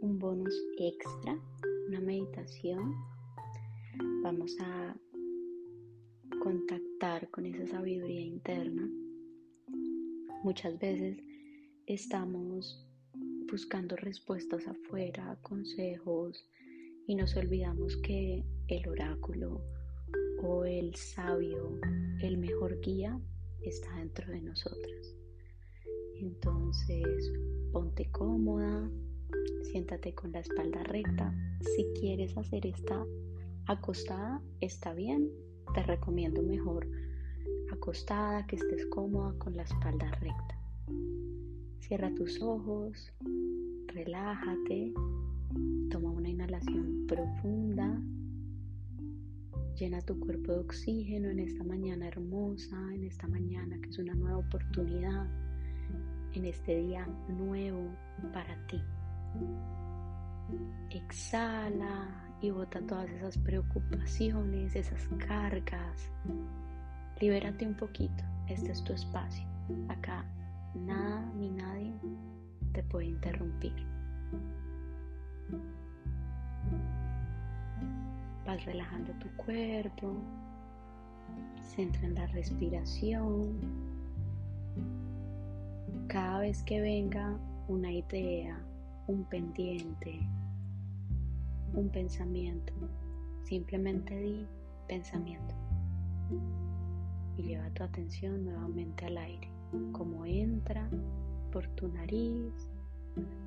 un bonus extra, una meditación. Vamos a contactar con esa sabiduría interna. Muchas veces estamos buscando respuestas afuera, consejos, y nos olvidamos que el oráculo o el sabio, el mejor guía, está dentro de nosotras. Entonces, ponte cómoda, siéntate con la espalda recta. Si quieres hacer esta acostada, está bien. Te recomiendo mejor acostada, que estés cómoda con la espalda recta. Cierra tus ojos, relájate, toma una inhalación profunda Llena tu cuerpo de oxígeno en esta mañana hermosa, en esta mañana que es una nueva oportunidad, en este día nuevo para ti. Exhala y bota todas esas preocupaciones, esas cargas. Libérate un poquito. Este es tu espacio. Acá nada ni nadie te puede interrumpir. Vas relajando tu cuerpo, centra en la respiración. Cada vez que venga una idea, un pendiente, un pensamiento, simplemente di pensamiento y lleva tu atención nuevamente al aire, como entra por tu nariz,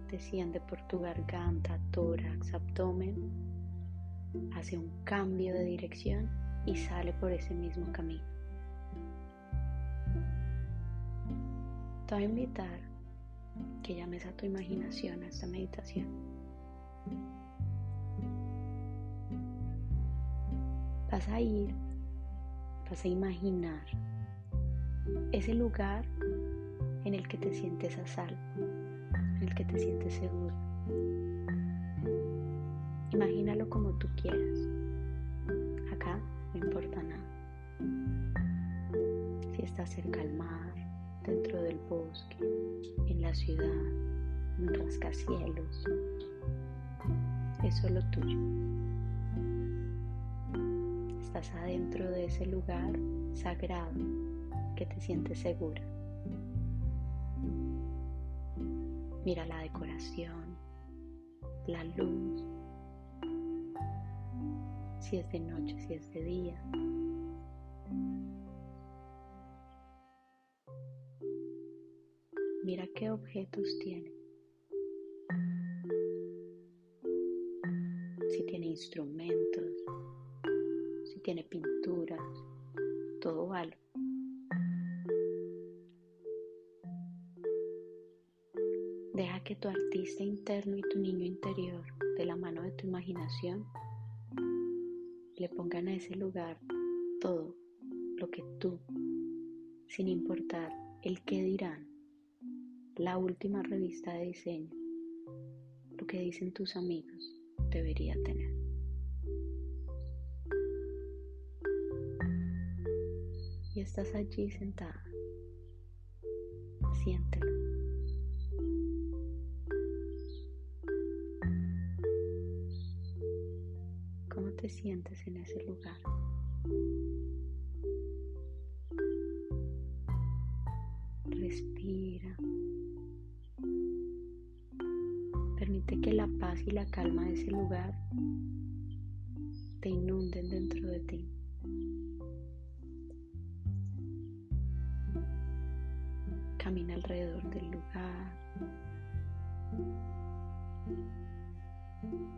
desciende por tu garganta, tórax, abdomen hace un cambio de dirección y sale por ese mismo camino. Te voy a invitar que llames a tu imaginación a esta meditación. Vas a ir, vas a imaginar ese lugar en el que te sientes a salvo, en el que te sientes seguro Imagínalo como tú quieras. Acá no importa nada. Si estás cerca al mar, dentro del bosque, en la ciudad, en rascacielos, es solo tuyo. Estás adentro de ese lugar sagrado que te sientes segura. Mira la decoración, la luz, si es de noche, si es de día. Mira qué objetos tiene. Si tiene instrumentos, tiene pinturas, todo vale. Deja que tu artista interno y tu niño interior, de la mano de tu imaginación, le pongan a ese lugar todo lo que tú, sin importar el que dirán, la última revista de diseño, lo que dicen tus amigos, debería tener. Y estás allí sentada. Siéntelo. te sientes en ese lugar. Respira. Permite que la paz y la calma de ese lugar te inunden dentro de ti. Camina alrededor del lugar.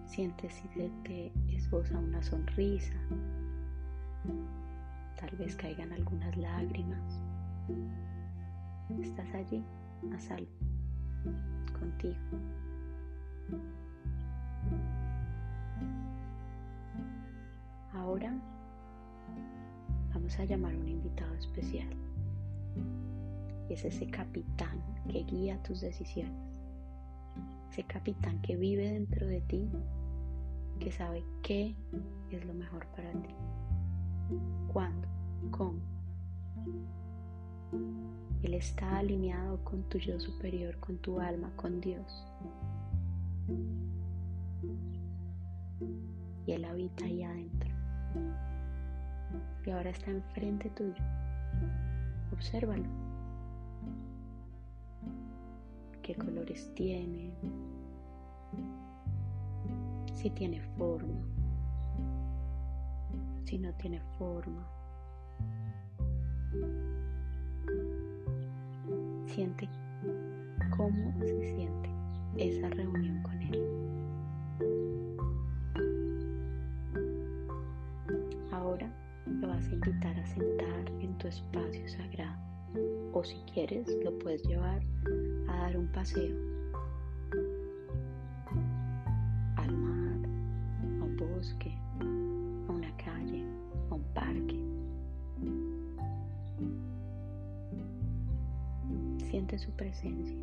Siente si se te esboza una sonrisa. Tal vez caigan algunas lágrimas. Estás allí a salvo, contigo. Ahora vamos a llamar a un invitado especial. Es ese capitán que guía tus decisiones ese capitán que vive dentro de ti, que sabe qué es lo mejor para ti, cuándo, cómo. Él está alineado con tu yo superior, con tu alma, con Dios. Y Él habita ahí adentro. Y ahora está enfrente tuyo. Obsérvalo. ¿Qué colores tiene? Si tiene forma. Si no tiene forma. Siente cómo se siente esa reunión con Él. Ahora lo vas a invitar a sentar en tu espacio sagrado o si quieres lo puedes llevar a dar un paseo al mar, a un bosque, a una calle, a un parque. Siente su presencia.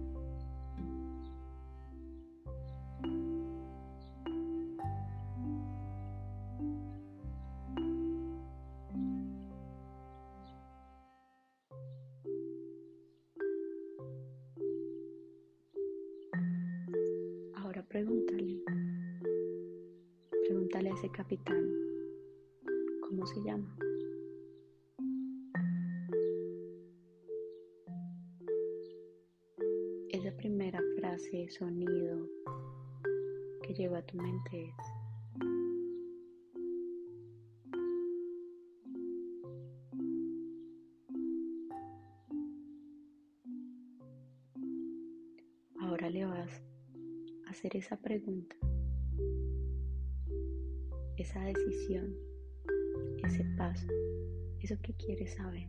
Pregúntale, pregúntale a ese capitán, ¿cómo se llama? Esa primera frase, sonido que llegó a tu mente es hacer esa pregunta, esa decisión, ese paso, eso que quieres saber.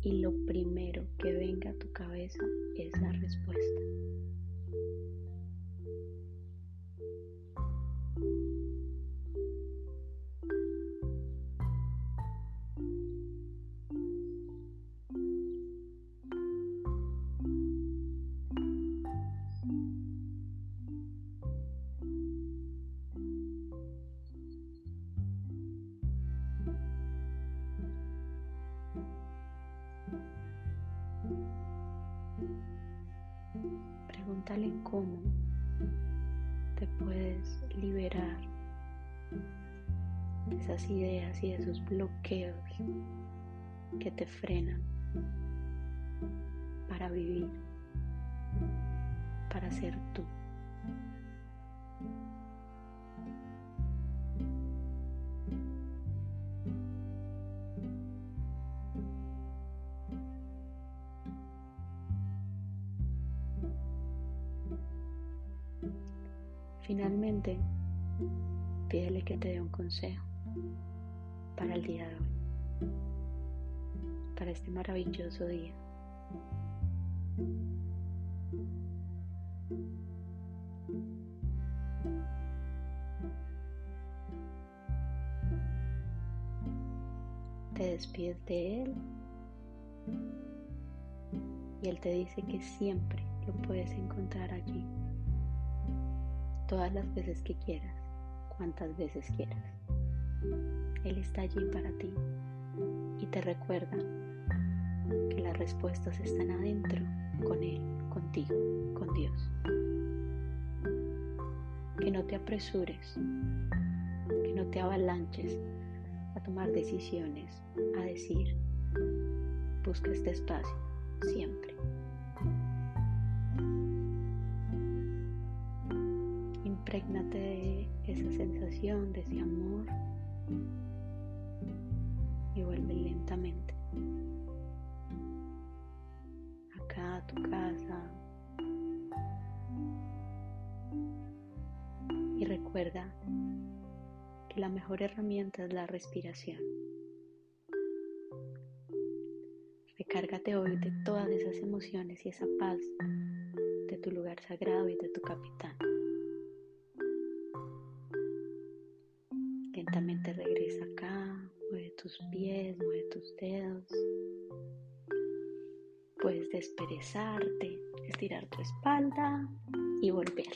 Y lo primero que venga a tu cabeza es la respuesta. Cómo te puedes liberar de esas ideas y de esos bloqueos que te frenan para vivir, para ser tú. Finalmente, pídele que te dé un consejo para el día de hoy, para este maravilloso día. Te despides de él y él te dice que siempre lo puedes encontrar allí todas las veces que quieras, cuantas veces quieras. Él está allí para ti y te recuerda que las respuestas están adentro, con Él, contigo, con Dios. Que no te apresures, que no te avalanches a tomar decisiones, a decir, busca este espacio siempre. Imprégnate de esa sensación, de ese amor y vuelve lentamente acá a tu casa. Y recuerda que la mejor herramienta es la respiración. Recárgate hoy de todas esas emociones y esa paz de tu lugar sagrado y de tu capitán. Lentamente regresa acá, mueve tus pies, mueve tus dedos. Puedes desperezarte, estirar tu espalda y volver.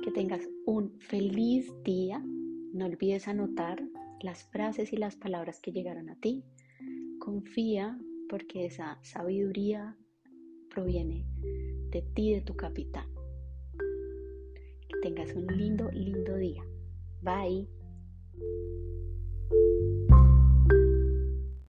Que tengas un feliz día. No olvides anotar las frases y las palabras que llegaron a ti. Confía porque esa sabiduría proviene de ti, de tu capitán. Que tengas un lindo, lindo día. Bye.